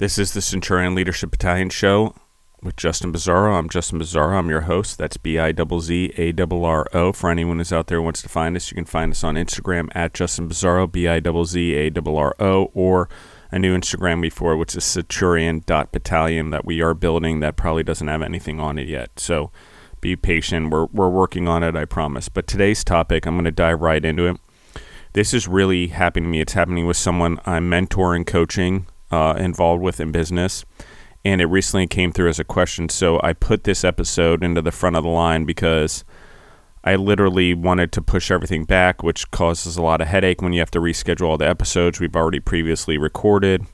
This is the Centurion Leadership Battalion show with Justin Bizzarro. I'm Justin Bizzarro. I'm your host. That's B I Z Z A R R O. For anyone who's out there who wants to find us, you can find us on Instagram at Justin Bizzarro, B I Z Z A R R O, or a new Instagram before, which is Centurion.battalion that we are building that probably doesn't have anything on it yet. So be patient. We're, we're working on it, I promise. But today's topic, I'm going to dive right into it. This is really happening to me. It's happening with someone I'm mentoring, coaching uh, involved with in business. And it recently came through as a question. So I put this episode into the front of the line because I literally wanted to push everything back, which causes a lot of headache when you have to reschedule all the episodes we've already previously recorded.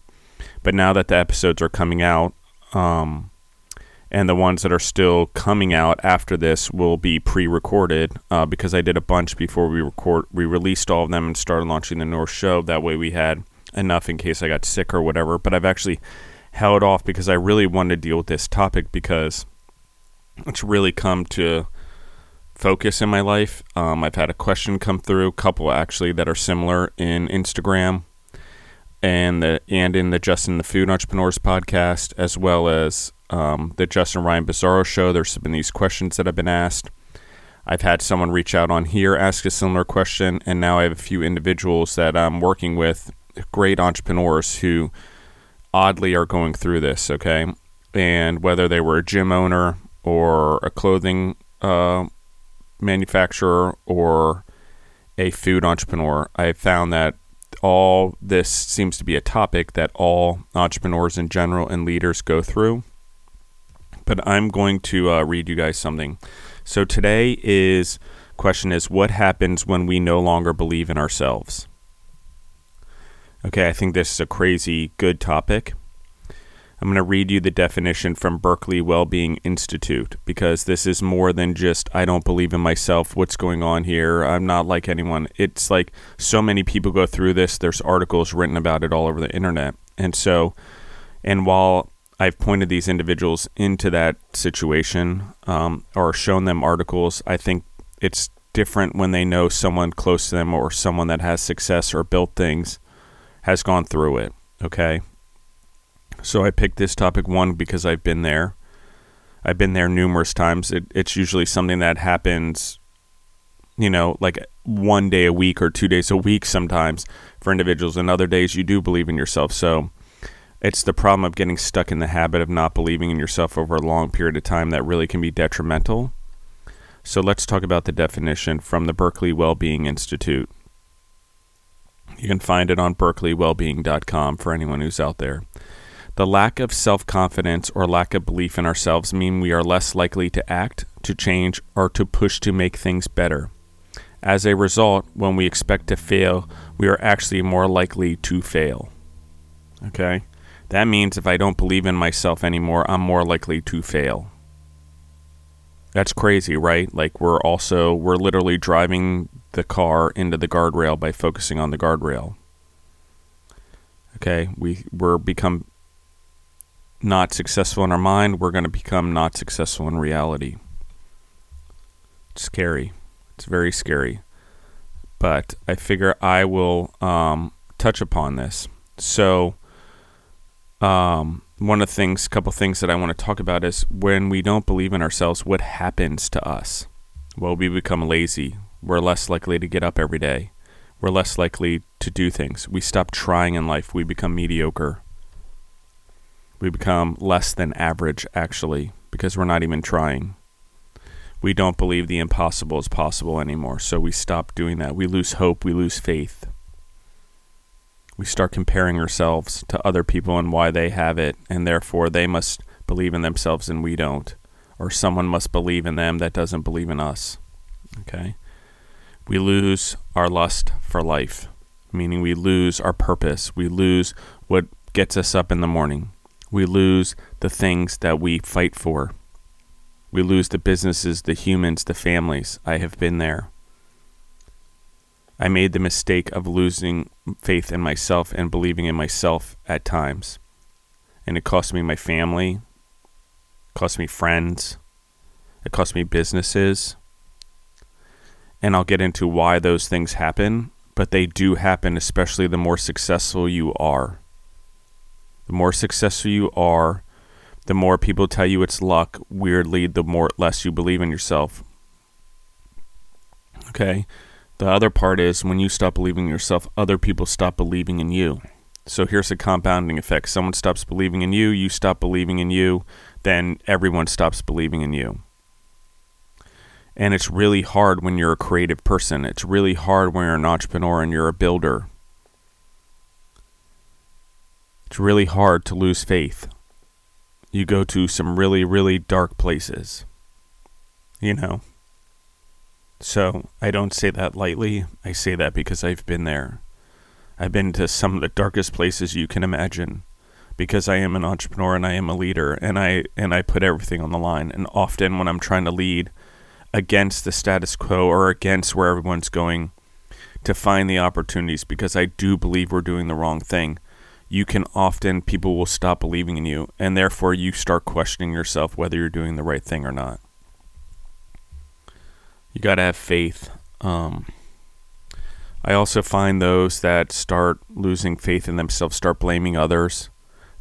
But now that the episodes are coming out, um, and the ones that are still coming out after this will be pre-recorded uh, because I did a bunch before we record. We released all of them and started launching the North Show. That way, we had enough in case I got sick or whatever. But I've actually held off because I really wanted to deal with this topic because it's really come to focus in my life. Um, I've had a question come through, a couple actually that are similar in Instagram and the and in the Justin the Food Entrepreneurs podcast, as well as um, the Justin Ryan Bizzarro show. There's been these questions that have been asked. I've had someone reach out on here ask a similar question, and now I have a few individuals that I'm working with great entrepreneurs who oddly are going through this, okay? And whether they were a gym owner or a clothing uh, manufacturer or a food entrepreneur, I found that all this seems to be a topic that all entrepreneurs in general and leaders go through. But I'm going to uh, read you guys something. So today is question is what happens when we no longer believe in ourselves? Okay, I think this is a crazy good topic. I'm going to read you the definition from Berkeley Wellbeing Institute because this is more than just I don't believe in myself. What's going on here? I'm not like anyone. It's like so many people go through this. There's articles written about it all over the internet. And so, and while I've pointed these individuals into that situation um, or shown them articles, I think it's different when they know someone close to them or someone that has success or built things has gone through it. Okay. So I picked this topic one because I've been there. I've been there numerous times. It, it's usually something that happens, you know, like one day a week or two days a week sometimes for individuals. And other days you do believe in yourself. So it's the problem of getting stuck in the habit of not believing in yourself over a long period of time that really can be detrimental. So let's talk about the definition from the Berkeley Wellbeing Institute. You can find it on berkeleywellbeing.com for anyone who's out there. The lack of self confidence or lack of belief in ourselves mean we are less likely to act, to change, or to push to make things better. As a result, when we expect to fail, we are actually more likely to fail. Okay? That means if I don't believe in myself anymore, I'm more likely to fail. That's crazy, right? Like we're also we're literally driving the car into the guardrail by focusing on the guardrail. Okay, we we're become not successful in our mind, we're going to become not successful in reality. It's scary. It's very scary. But I figure I will um, touch upon this. So, um, one of the things, a couple things that I want to talk about is when we don't believe in ourselves, what happens to us? Well, we become lazy. We're less likely to get up every day. We're less likely to do things. We stop trying in life. We become mediocre. We become less than average, actually, because we're not even trying. We don't believe the impossible is possible anymore, so we stop doing that. We lose hope. We lose faith we start comparing ourselves to other people and why they have it, and therefore they must believe in themselves and we don't. Or someone must believe in them that doesn't believe in us. Okay? We lose our lust for life, meaning we lose our purpose. We lose what gets us up in the morning. We lose the things that we fight for. We lose the businesses, the humans, the families. I have been there. I made the mistake of losing faith in myself and believing in myself at times. And it cost me my family, it cost me friends, it cost me businesses. And I'll get into why those things happen, but they do happen, especially the more successful you are. The more successful you are, the more people tell you it's luck, weirdly, the more less you believe in yourself. Okay? The other part is when you stop believing in yourself, other people stop believing in you. So here's a compounding effect. Someone stops believing in you, you stop believing in you, then everyone stops believing in you. And it's really hard when you're a creative person. It's really hard when you're an entrepreneur and you're a builder. It's really hard to lose faith. You go to some really, really dark places. You know? So I don't say that lightly. I say that because I've been there. I've been to some of the darkest places you can imagine because I am an entrepreneur and I am a leader and I and I put everything on the line. And often when I'm trying to lead against the status quo or against where everyone's going to find the opportunities because I do believe we're doing the wrong thing, you can often people will stop believing in you and therefore you start questioning yourself whether you're doing the right thing or not. You got to have faith. Um, I also find those that start losing faith in themselves, start blaming others.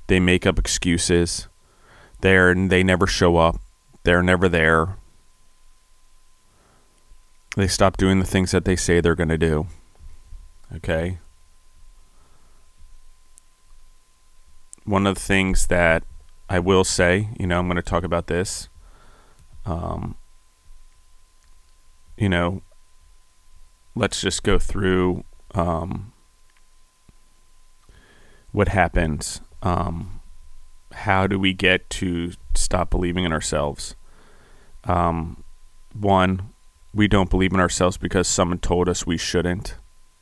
They make up excuses. They're they never show up. They're never there. They stop doing the things that they say they're going to do. Okay? One of the things that I will say, you know, I'm going to talk about this. Um, you know, let's just go through um, what happens. Um, how do we get to stop believing in ourselves? Um, one, we don't believe in ourselves because someone told us we shouldn't.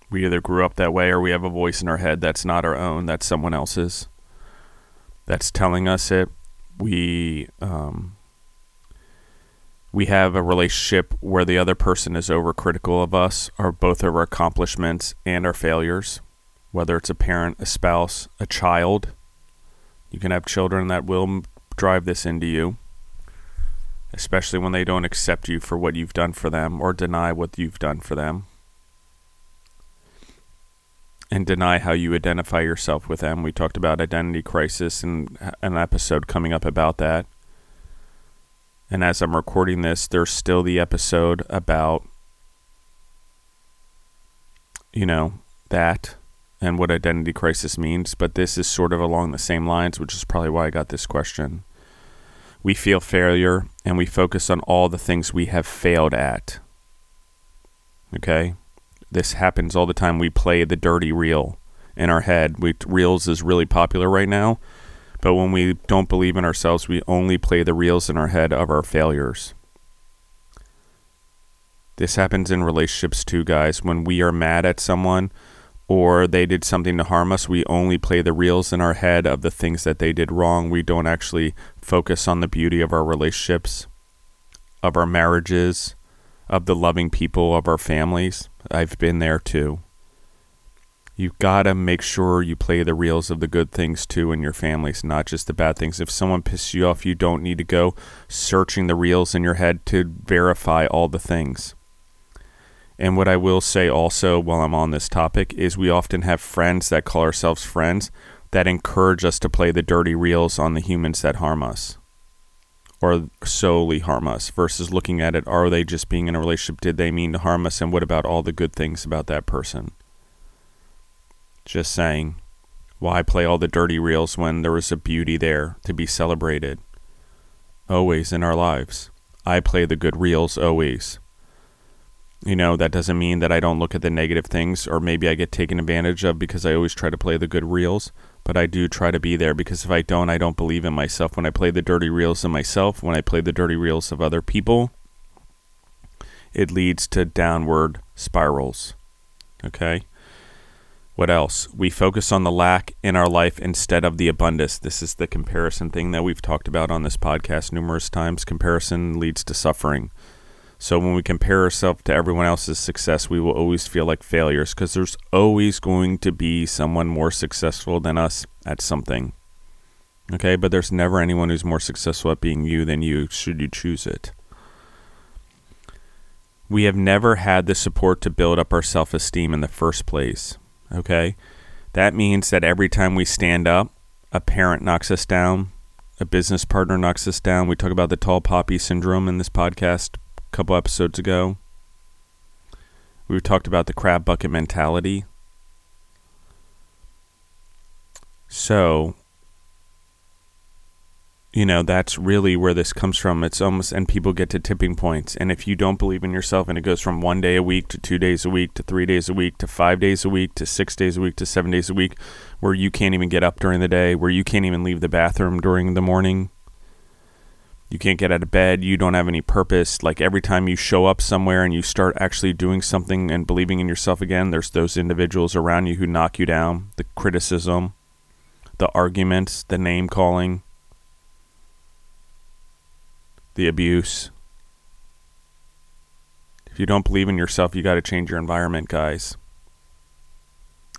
We either grew up that way or we have a voice in our head that's not our own, that's someone else's, that's telling us it. We um, we have a relationship where the other person is overcritical of us or both of our accomplishments and our failures, whether it's a parent, a spouse, a child. You can have children that will drive this into you, especially when they don't accept you for what you've done for them or deny what you've done for them. And deny how you identify yourself with them. We talked about identity crisis and an episode coming up about that. And as I'm recording this, there's still the episode about, you know, that and what identity crisis means. But this is sort of along the same lines, which is probably why I got this question. We feel failure and we focus on all the things we have failed at. Okay? This happens all the time. We play the dirty reel in our head. We, reels is really popular right now but when we don't believe in ourselves, we only play the reels in our head of our failures. This happens in relationships too, guys. When we are mad at someone or they did something to harm us, we only play the reels in our head of the things that they did wrong. We don't actually focus on the beauty of our relationships, of our marriages, of the loving people of our families. I've been there too you've got to make sure you play the reels of the good things too in your families, not just the bad things. If someone pisses you off, you don't need to go searching the reels in your head to verify all the things. And what I will say also while I'm on this topic is we often have friends that call ourselves friends that encourage us to play the dirty reels on the humans that harm us or solely harm us versus looking at it are they just being in a relationship did they mean to harm us and what about all the good things about that person just saying, why play all the dirty reels when there was a beauty there to be celebrated? Always in our lives. I play the good reels always. You know, that doesn't mean that I don't look at the negative things or maybe I get taken advantage of because I always try to play the good reels, but I do try to be there because if I don't, I don't believe in myself. When I play the dirty reels of myself, when I play the dirty reels of other people, it leads to downward spirals. Okay? What else? We focus on the lack in our life instead of the abundance. This is the comparison thing that we've talked about on this podcast numerous times. Comparison leads to suffering. So when we compare ourselves to everyone else's success, we will always feel like failures because there's always going to be someone more successful than us at something. Okay, but there's never anyone who's more successful at being you than you, should you choose it. We have never had the support to build up our self esteem in the first place. Okay. That means that every time we stand up a parent knocks us down, a business partner knocks us down. We talk about the tall poppy syndrome in this podcast couple episodes ago. We talked about the crab bucket mentality. So, you know, that's really where this comes from. It's almost, and people get to tipping points. And if you don't believe in yourself and it goes from one day a week to two days a week to three days a week to five days a week to six days a week to seven days a week, where you can't even get up during the day, where you can't even leave the bathroom during the morning, you can't get out of bed, you don't have any purpose. Like every time you show up somewhere and you start actually doing something and believing in yourself again, there's those individuals around you who knock you down, the criticism, the arguments, the name calling the abuse. If you don't believe in yourself, you got to change your environment, guys.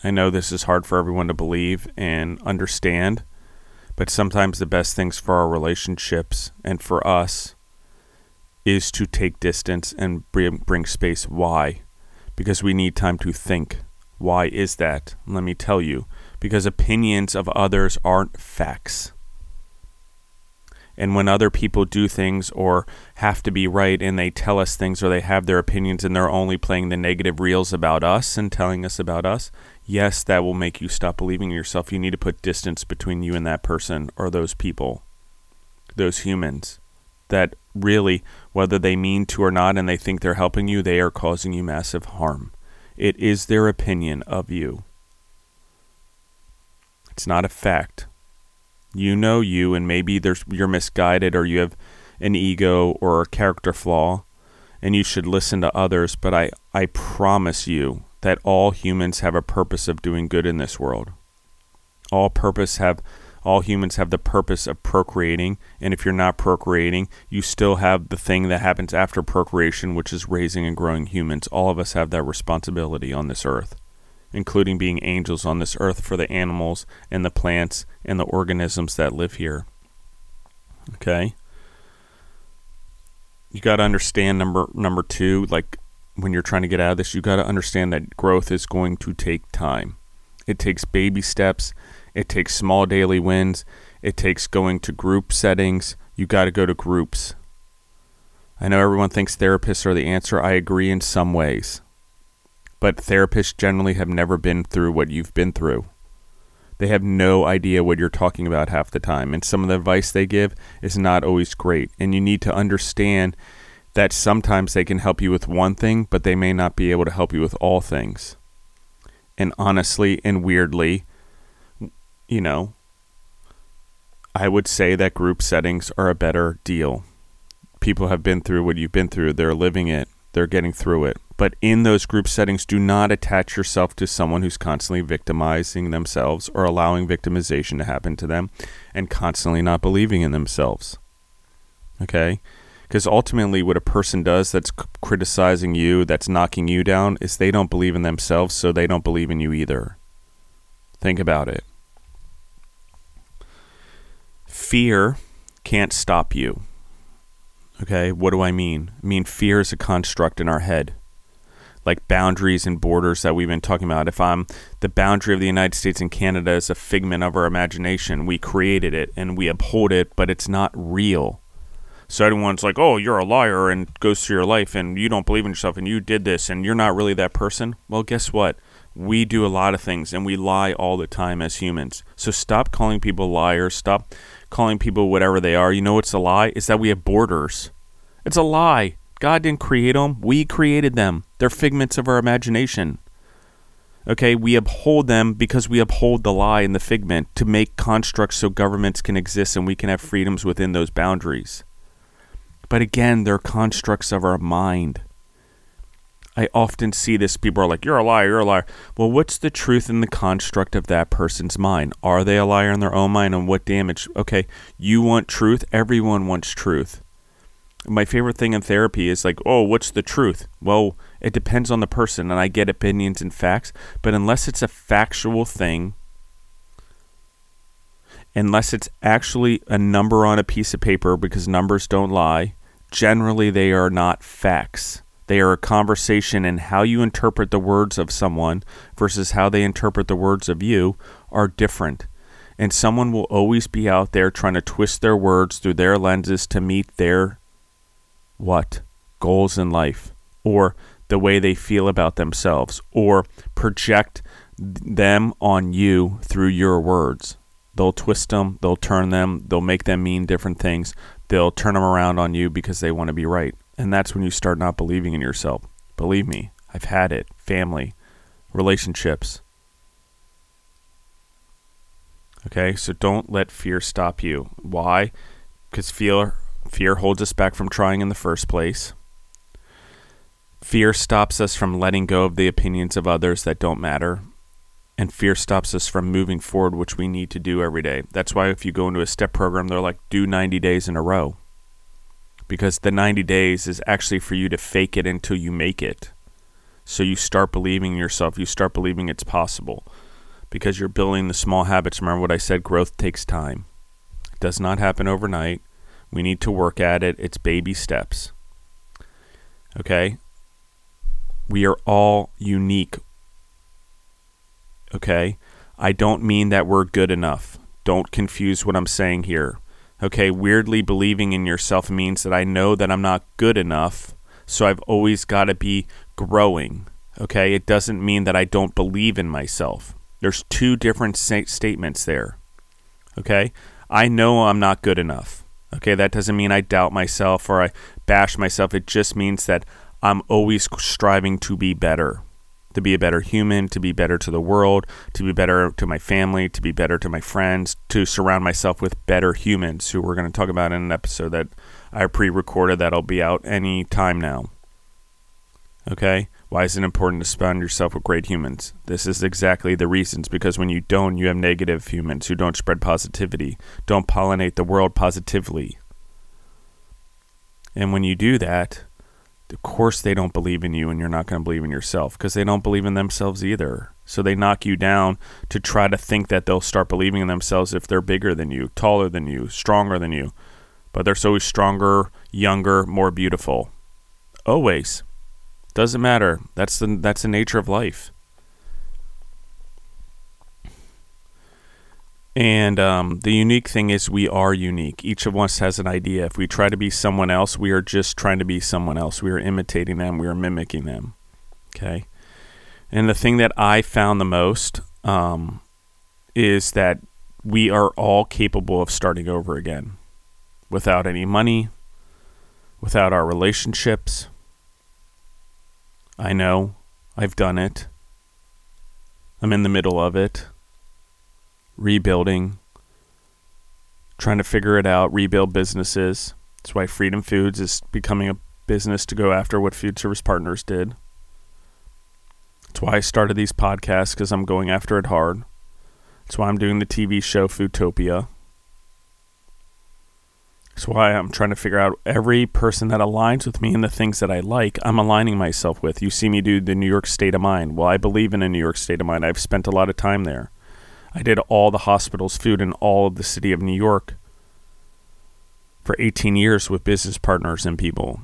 I know this is hard for everyone to believe and understand, but sometimes the best things for our relationships and for us is to take distance and bring, bring space. Why? Because we need time to think. Why is that? Let me tell you. Because opinions of others aren't facts. And when other people do things or have to be right and they tell us things or they have their opinions and they're only playing the negative reels about us and telling us about us, yes, that will make you stop believing in yourself. You need to put distance between you and that person or those people, those humans that really, whether they mean to or not and they think they're helping you, they are causing you massive harm. It is their opinion of you. It's not a fact you know you and maybe there's you're misguided or you have an ego or a character flaw and you should listen to others. But i i promise you that all humans have a purpose of doing good in this world. All purpose have all humans have the purpose of procreating and if you're not procreating you still have the thing that happens after procreation which is raising and growing humans. All of us have that responsibility on this earth including being angels on this earth for the animals and the plants and the organisms that live here. Okay? You got to understand number number 2 like when you're trying to get out of this, you got to understand that growth is going to take time. It takes baby steps, it takes small daily wins, it takes going to group settings. You got to go to groups. I know everyone thinks therapists are the answer. I agree in some ways but therapists generally have never been through what you've been through. They have no idea what you're talking about half the time, and some of the advice they give is not always great. And you need to understand that sometimes they can help you with one thing, but they may not be able to help you with all things. And honestly and weirdly, you know, I would say that group settings are a better deal. People have been through what you've been through, they're living it, they're getting through it. But in those group settings, do not attach yourself to someone who's constantly victimizing themselves or allowing victimization to happen to them and constantly not believing in themselves. Okay? Because ultimately, what a person does that's c- criticizing you, that's knocking you down, is they don't believe in themselves, so they don't believe in you either. Think about it. Fear can't stop you. Okay? What do I mean? I mean, fear is a construct in our head like boundaries and borders that we've been talking about. If I'm the boundary of the United States and Canada is a figment of our imagination, we created it and we uphold it, but it's not real. So everyone's like, "Oh, you're a liar," and goes through your life, and you don't believe in yourself, and you did this, and you're not really that person. Well, guess what? We do a lot of things, and we lie all the time as humans. So stop calling people liars. Stop calling people whatever they are. You know it's a lie? Is that we have borders. It's a lie. God didn't create them. We created them. They're figments of our imagination. Okay, we uphold them because we uphold the lie and the figment to make constructs so governments can exist and we can have freedoms within those boundaries. But again, they're constructs of our mind. I often see this. People are like, You're a liar, you're a liar. Well, what's the truth in the construct of that person's mind? Are they a liar in their own mind and what damage? Okay, you want truth. Everyone wants truth my favorite thing in therapy is like, oh, what's the truth? Well, it depends on the person, and I get opinions and facts, but unless it's a factual thing, unless it's actually a number on a piece of paper, because numbers don't lie, generally they are not facts. They are a conversation, and how you interpret the words of someone versus how they interpret the words of you are different. And someone will always be out there trying to twist their words through their lenses to meet their what? Goals in life or the way they feel about themselves or project them on you through your words. They'll twist them, they'll turn them, they'll make them mean different things. They'll turn them around on you because they want to be right. And that's when you start not believing in yourself. Believe me, I've had it. Family, relationships. Okay, so don't let fear stop you. Why? Because fear fear holds us back from trying in the first place. Fear stops us from letting go of the opinions of others that don't matter and fear stops us from moving forward, which we need to do every day. That's why if you go into a step program, they're like, do 90 days in a row. Because the 90 days is actually for you to fake it until you make it. So you start believing in yourself, you start believing it's possible. Because you're building the small habits. Remember what I said growth takes time. It does not happen overnight. We need to work at it. It's baby steps. Okay? We are all unique okay? I don't mean that we're good enough. Don't confuse what I'm saying here. Okay, weirdly believing in yourself means that I know that I'm not good enough, so I've always got to be growing. Okay, it doesn't mean that I don't believe in myself. There's two different statements there. Okay, I know I'm not good enough. Okay, that doesn't mean I doubt myself or I bash myself. It just means that I'm always striving to be better to be a better human, to be better to the world, to be better to my family, to be better to my friends, to surround myself with better humans who we're going to talk about in an episode that I pre recorded that'll be out any time now. Okay? Why is it important to surround yourself with great humans? This is exactly the reasons because when you don't, you have negative humans who don't spread positivity, don't pollinate the world positively. And when you do that, of course they don't believe in you and you're not going to believe in yourself because they don't believe in themselves either. So they knock you down to try to think that they'll start believing in themselves if they're bigger than you, taller than you, stronger than you. But they're so stronger, younger, more beautiful. Always. Doesn't matter. That's the that's the nature of life. And um, the unique thing is, we are unique. Each of us has an idea. If we try to be someone else, we are just trying to be someone else. We are imitating them, we are mimicking them. Okay. And the thing that I found the most um, is that we are all capable of starting over again without any money, without our relationships. I know I've done it, I'm in the middle of it rebuilding, trying to figure it out, rebuild businesses. That's why Freedom Foods is becoming a business to go after what Food Service Partners did. That's why I started these podcasts because I'm going after it hard. That's why I'm doing the TV show Foodtopia. That's why I'm trying to figure out every person that aligns with me and the things that I like, I'm aligning myself with. You see me do the New York State of Mind. Well, I believe in a New York State of Mind. I've spent a lot of time there. I did all the hospital's food in all of the city of New York for 18 years with business partners and people.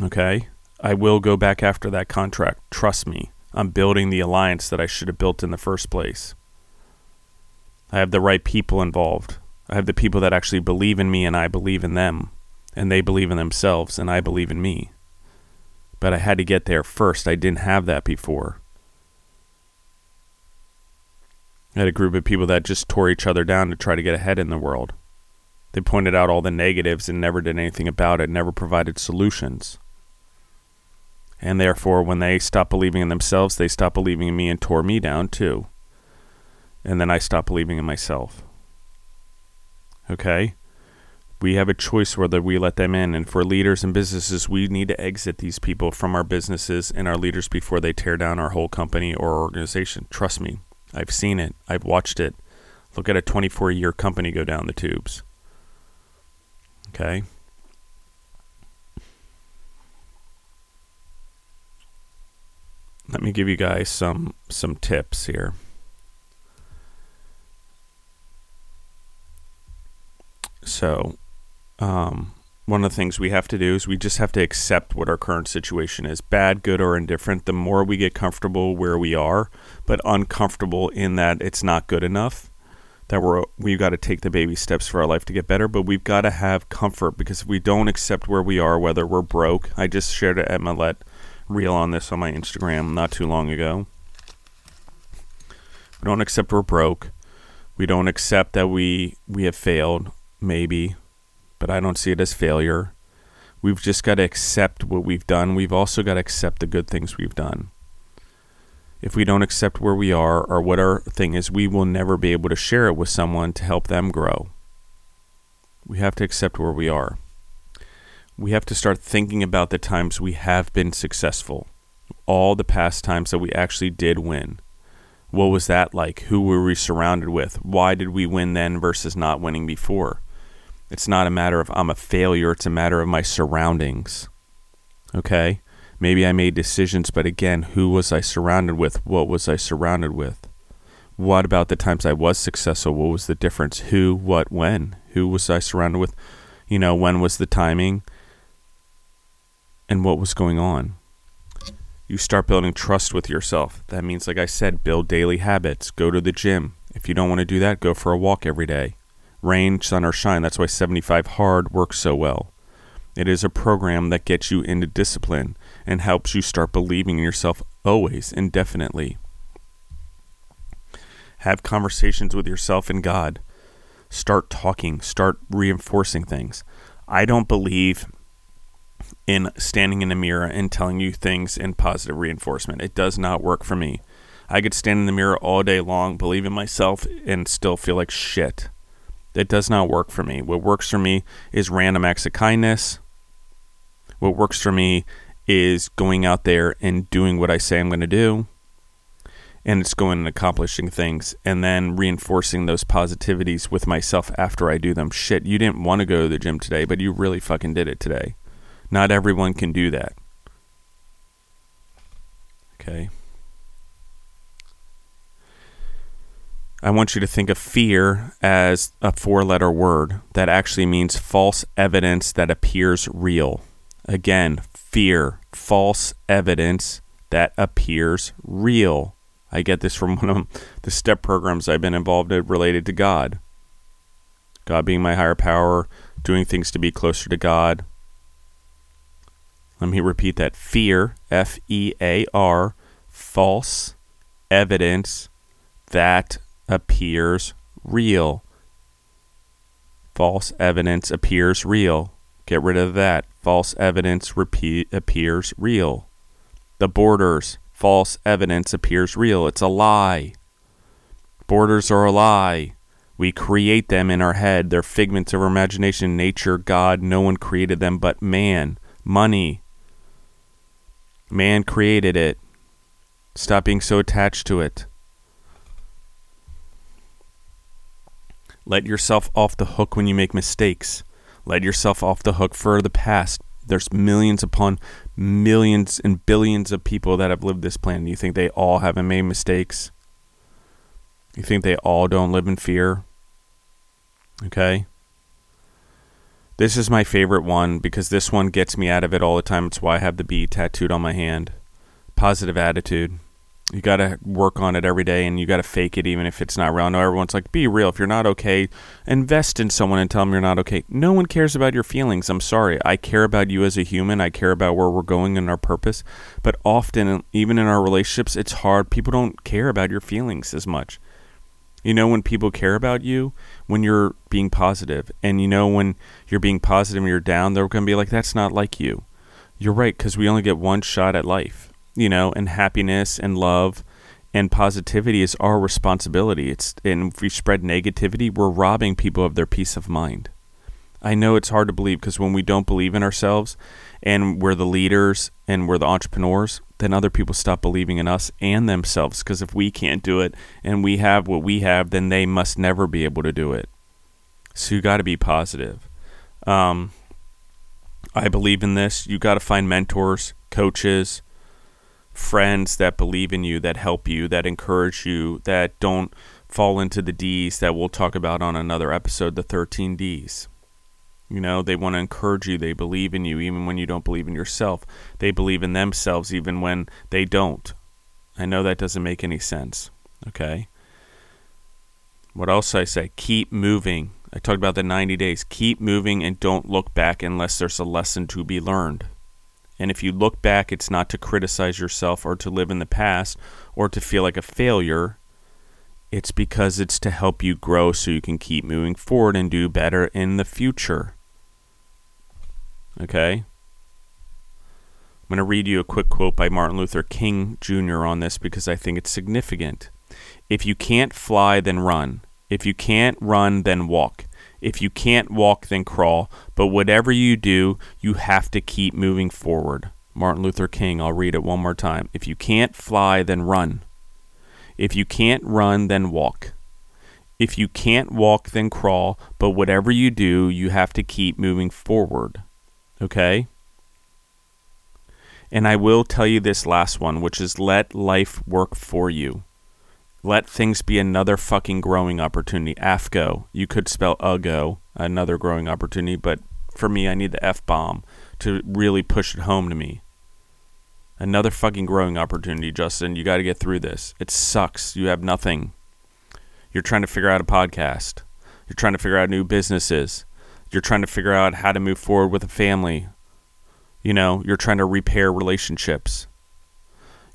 Okay? I will go back after that contract. Trust me. I'm building the alliance that I should have built in the first place. I have the right people involved. I have the people that actually believe in me and I believe in them. And they believe in themselves and I believe in me. But I had to get there first. I didn't have that before. I had a group of people that just tore each other down to try to get ahead in the world. They pointed out all the negatives and never did anything about it, never provided solutions. And therefore, when they stopped believing in themselves, they stopped believing in me and tore me down too. And then I stopped believing in myself. Okay? We have a choice whether we let them in. And for leaders and businesses, we need to exit these people from our businesses and our leaders before they tear down our whole company or organization. Trust me, I've seen it. I've watched it. Look at a 24 year company go down the tubes. Okay? Let me give you guys some some tips here. So, um, one of the things we have to do is we just have to accept what our current situation is bad, good, or indifferent. The more we get comfortable where we are, but uncomfortable in that it's not good enough, that we're we've got to take the baby steps for our life to get better, but we've got to have comfort because if we don't accept where we are, whether we're broke, I just shared my let reel on this on my Instagram not too long ago. We don't accept we're broke. We don't accept that we we have failed, maybe, but I don't see it as failure. We've just got to accept what we've done. We've also got to accept the good things we've done. If we don't accept where we are or what our thing is, we will never be able to share it with someone to help them grow. We have to accept where we are. We have to start thinking about the times we have been successful, all the past times that we actually did win. What was that like? Who were we surrounded with? Why did we win then versus not winning before? It's not a matter of I'm a failure, it's a matter of my surroundings. Okay? Maybe I made decisions, but again, who was I surrounded with? What was I surrounded with? What about the times I was successful? What was the difference? Who, what, when? Who was I surrounded with? You know, when was the timing? And what was going on? You start building trust with yourself. That means, like I said, build daily habits. Go to the gym. If you don't want to do that, go for a walk every day. Rain, sun, or shine. That's why 75 Hard works so well. It is a program that gets you into discipline and helps you start believing in yourself always, indefinitely. Have conversations with yourself and God. Start talking, start reinforcing things. I don't believe in standing in a mirror and telling you things in positive reinforcement. It does not work for me. I could stand in the mirror all day long, believe in myself, and still feel like shit. That does not work for me. What works for me is random acts of kindness. What works for me is going out there and doing what I say I'm going to do. And it's going and accomplishing things and then reinforcing those positivities with myself after I do them. Shit, you didn't want to go to the gym today, but you really fucking did it today. Not everyone can do that. Okay. I want you to think of fear as a four letter word that actually means false evidence that appears real. Again, fear, false evidence that appears real. I get this from one of the step programs I've been involved in related to God. God being my higher power, doing things to be closer to God. Let me repeat that fear, F E A R, false evidence that appears real. False evidence appears real. Get rid of that. False evidence repeat, appears real. The borders. False evidence appears real. It's a lie. Borders are a lie. We create them in our head. They're figments of our imagination. Nature, God, no one created them but man. Money. Man created it. Stop being so attached to it. Let yourself off the hook when you make mistakes. Let yourself off the hook for the past. There's millions upon millions and billions of people that have lived this planet. You think they all haven't made mistakes? You think they all don't live in fear? Okay? This is my favorite one because this one gets me out of it all the time. It's why I have the B tattooed on my hand. Positive attitude you got to work on it every day and you got to fake it even if it's not real. I know everyone's like, be real. If you're not okay, invest in someone and tell them you're not okay. No one cares about your feelings. I'm sorry. I care about you as a human. I care about where we're going and our purpose. But often, even in our relationships, it's hard. People don't care about your feelings as much. You know, when people care about you, when you're being positive. and you know, when you're being positive and you're down, they're going to be like, that's not like you. You're right, because we only get one shot at life you know, and happiness and love and positivity is our responsibility. It's and if we spread negativity, we're robbing people of their peace of mind. I know it's hard to believe because when we don't believe in ourselves and we're the leaders and we're the entrepreneurs, then other people stop believing in us and themselves because if we can't do it and we have what we have, then they must never be able to do it. So you got to be positive. Um, I believe in this. You got to find mentors, coaches, friends that believe in you, that help you, that encourage you, that don't fall into the D's that we'll talk about on another episode, the 13 D's. You know, they want to encourage you. They believe in you even when you don't believe in yourself. They believe in themselves even when they don't. I know that doesn't make any sense, okay? What else I say? Keep moving. I talked about the 90 days. Keep moving and don't look back unless there's a lesson to be learned. And if you look back, it's not to criticize yourself or to live in the past or to feel like a failure. It's because it's to help you grow so you can keep moving forward and do better in the future. Okay? I'm going to read you a quick quote by Martin Luther King Jr. on this because I think it's significant. If you can't fly, then run. If you can't run, then walk. If you can't walk, then crawl. But whatever you do, you have to keep moving forward. Martin Luther King, I'll read it one more time. If you can't fly, then run. If you can't run, then walk. If you can't walk, then crawl. But whatever you do, you have to keep moving forward. Okay? And I will tell you this last one, which is let life work for you. Let things be another fucking growing opportunity. AFGO. You could spell UGO, another growing opportunity, but for me, I need the F bomb to really push it home to me. Another fucking growing opportunity, Justin. You got to get through this. It sucks. You have nothing. You're trying to figure out a podcast. You're trying to figure out new businesses. You're trying to figure out how to move forward with a family. You know, you're trying to repair relationships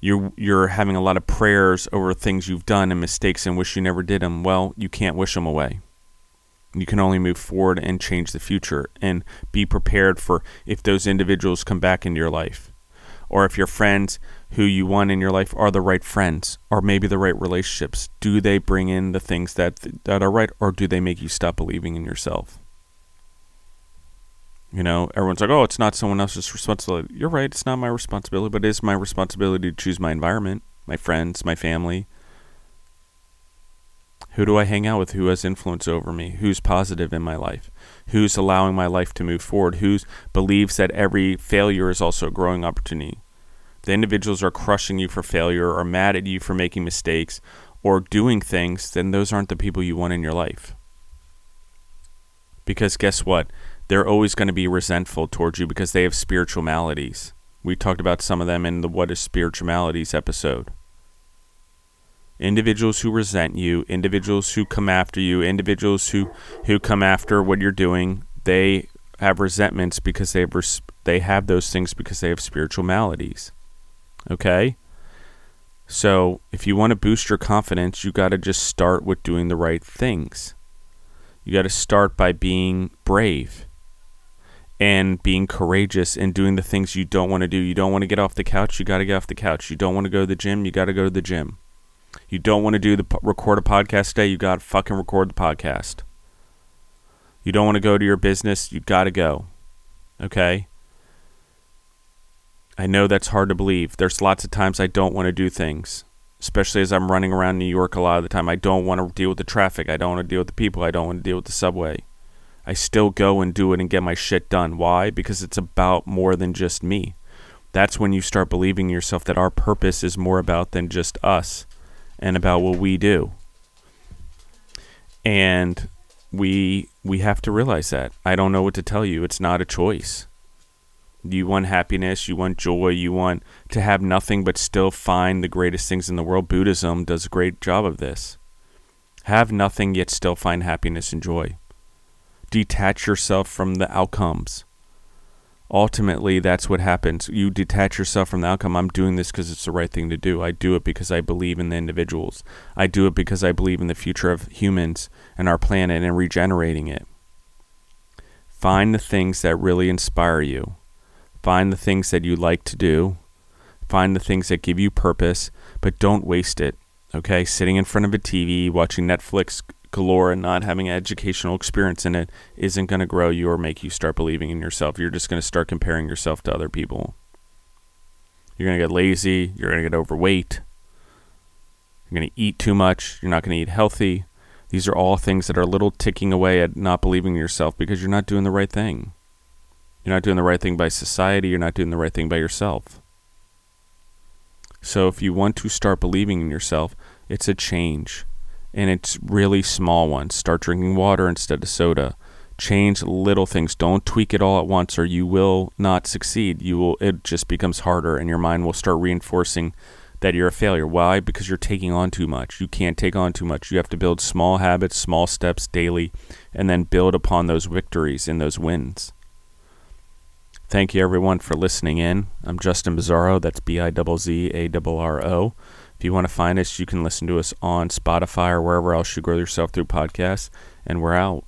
you're you're having a lot of prayers over things you've done and mistakes and wish you never did them. Well, you can't wish them away. You can only move forward and change the future and be prepared for if those individuals come back into your life. Or if your friends who you want in your life are the right friends or maybe the right relationships. Do they bring in the things that that are right or do they make you stop believing in yourself? You know, everyone's like, oh, it's not someone else's responsibility. You're right, it's not my responsibility, but it is my responsibility to choose my environment, my friends, my family. Who do I hang out with? Who has influence over me? Who's positive in my life? Who's allowing my life to move forward? Who believes that every failure is also a growing opportunity? The individuals are crushing you for failure or mad at you for making mistakes or doing things, then those aren't the people you want in your life. Because guess what? they're always going to be resentful towards you because they have spiritual maladies. We talked about some of them in the What is Spiritual Maladies episode. Individuals who resent you, individuals who come after you, individuals who, who come after what you're doing, they have resentments because they have, res- they have those things because they have spiritual maladies. Okay? So, if you want to boost your confidence, you got to just start with doing the right things. You got to start by being brave and being courageous and doing the things you don't want to do. You don't want to get off the couch, you got to get off the couch. You don't want to go to the gym, you got to go to the gym. You don't want to do the record a podcast today, you got to fucking record the podcast. You don't want to go to your business, you got to go. Okay? I know that's hard to believe. There's lots of times I don't want to do things, especially as I'm running around New York a lot of the time. I don't want to deal with the traffic. I don't want to deal with the people. I don't want to deal with the subway. I still go and do it and get my shit done. Why? Because it's about more than just me. That's when you start believing yourself that our purpose is more about than just us and about what we do. And we we have to realize that. I don't know what to tell you. It's not a choice. You want happiness, you want joy, you want to have nothing but still find the greatest things in the world. Buddhism does a great job of this. Have nothing yet still find happiness and joy detach yourself from the outcomes. Ultimately, that's what happens. You detach yourself from the outcome. I'm doing this because it's the right thing to do. I do it because I believe in the individuals. I do it because I believe in the future of humans and our planet and regenerating it. Find the things that really inspire you. Find the things that you like to do. Find the things that give you purpose, but don't waste it. Okay? Sitting in front of a TV, watching Netflix galore and not having an educational experience in it isn't going to grow you or make you start believing in yourself. You're just going to start comparing yourself to other people. You're going to get lazy. You're going to get overweight. You're going to eat too much. You're not going to eat healthy. These are all things that are a little ticking away at not believing in yourself because you're not doing the right thing. You're not doing the right thing by society. You're not doing the right thing by yourself. So if you want to start believing in yourself, it's a change and it's really small ones. Start drinking water instead of soda. Change little things. Don't tweak it all at once or you will not succeed. You will it just becomes harder and your mind will start reinforcing that you're a failure. Why? Because you're taking on too much. You can't take on too much. You have to build small habits, small steps daily, and then build upon those victories and those wins. Thank you, everyone, for listening in. I'm Justin Bizzarro. That's B I Z Z A R O. If you want to find us, you can listen to us on Spotify or wherever else you grow yourself through podcasts. And we're out.